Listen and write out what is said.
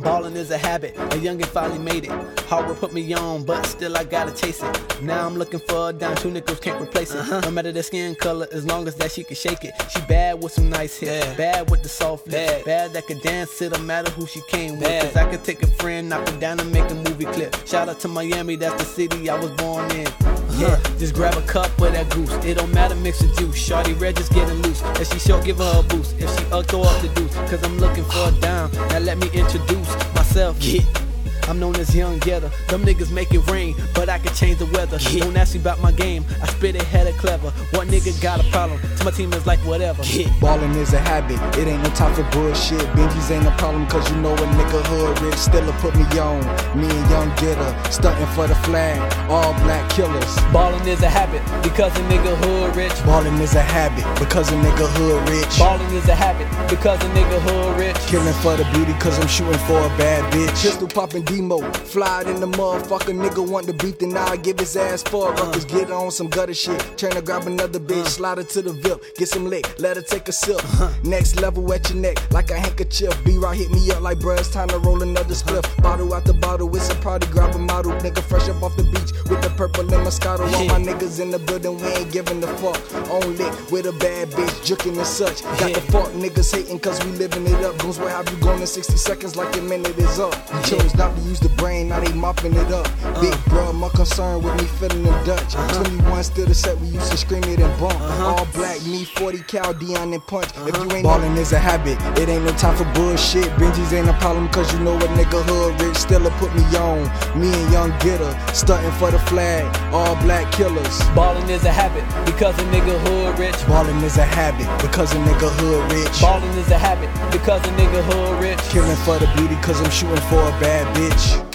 Ballin' is a habit, a youngin' finally made it. Hard work put me on, but still I gotta chase it. Now I'm looking for a dime, two nickels can't replace it. Uh-huh. No matter the skin color, as long as that she can shake it. She bad with some nice hips, yeah. bad with the soft lips, bad. bad that can dance, it don't matter who she came bad. with. Cause I could take a friend, knock her down and make a movie clip. Shout out to Miami, that's the city I was born in. Yeah, just grab a cup of that goose. It don't matter, mix the juice. Shawty red just getting loose. If she short, give her a boost. If she up, throw up the deuce. Cause I'm looking for a dime. Now let me introduce myself. Yeah. I'm known as Young Getter. Them niggas make it rain, but I can change the weather. Yeah. Don't ask me about my game. I spit it, head it clever. One nigga got a problem? To my team is like whatever. Yeah. Ballin' is a habit. It ain't no time for bullshit. Benji's ain't a problem, cause you know a nigga hood rich. Still a put me on. Me and Young Getter. Stunting for the flag. All black killers. Ballin' is a habit because a nigga hood rich. Ballin' is a habit because a nigga hood rich. Ballin' is a habit because a nigga hood rich. Killing for the beauty cause I'm shooting for a bad bitch. Pistol poppin' D emo. Fly in the motherfucker, nigga want the beat, then I'll give his ass four ruckers. Uh. Get on some gutter shit. Turn to grab another bitch, uh. slide her to the VIP, get some lick, let her take a sip. Uh-huh. Next level at your neck, like a handkerchief. B right hit me up like bruh, it's time to roll another uh-huh. spliff. Bottle out the bottle, it's a party, grab a model. Nigga fresh up off the beach with the purple and Moscato. All my niggas in the building, we ain't giving the fuck. On lick with a bad bitch, juking and such. Got the fuck niggas hating cause we living it up. Goons, where have you gone in 60 seconds like your minute is up? You chose not to use the brain, now they mopping it up. Uh. Big bro, my concern with me feeling the Dutch. Uh-huh. 21 still the set, we used to scream it and bump. Uh-huh. All black, me 40 cal, Dion and punch. Uh-huh. If you ain't ballin' is a habit, it ain't no time for bullshit. Benji's ain't a problem, cause you know a nigga hood rich. Still a put me on. Me and Young Getter, stunting for the flag. All black killers. Ballin' is a habit, because a nigga hood rich. Ballin' is a habit, because a nigga hood rich. Ballin' is a habit, because a nigga hood rich. Killing for the beauty, cause I'm shooting for a bad bitch.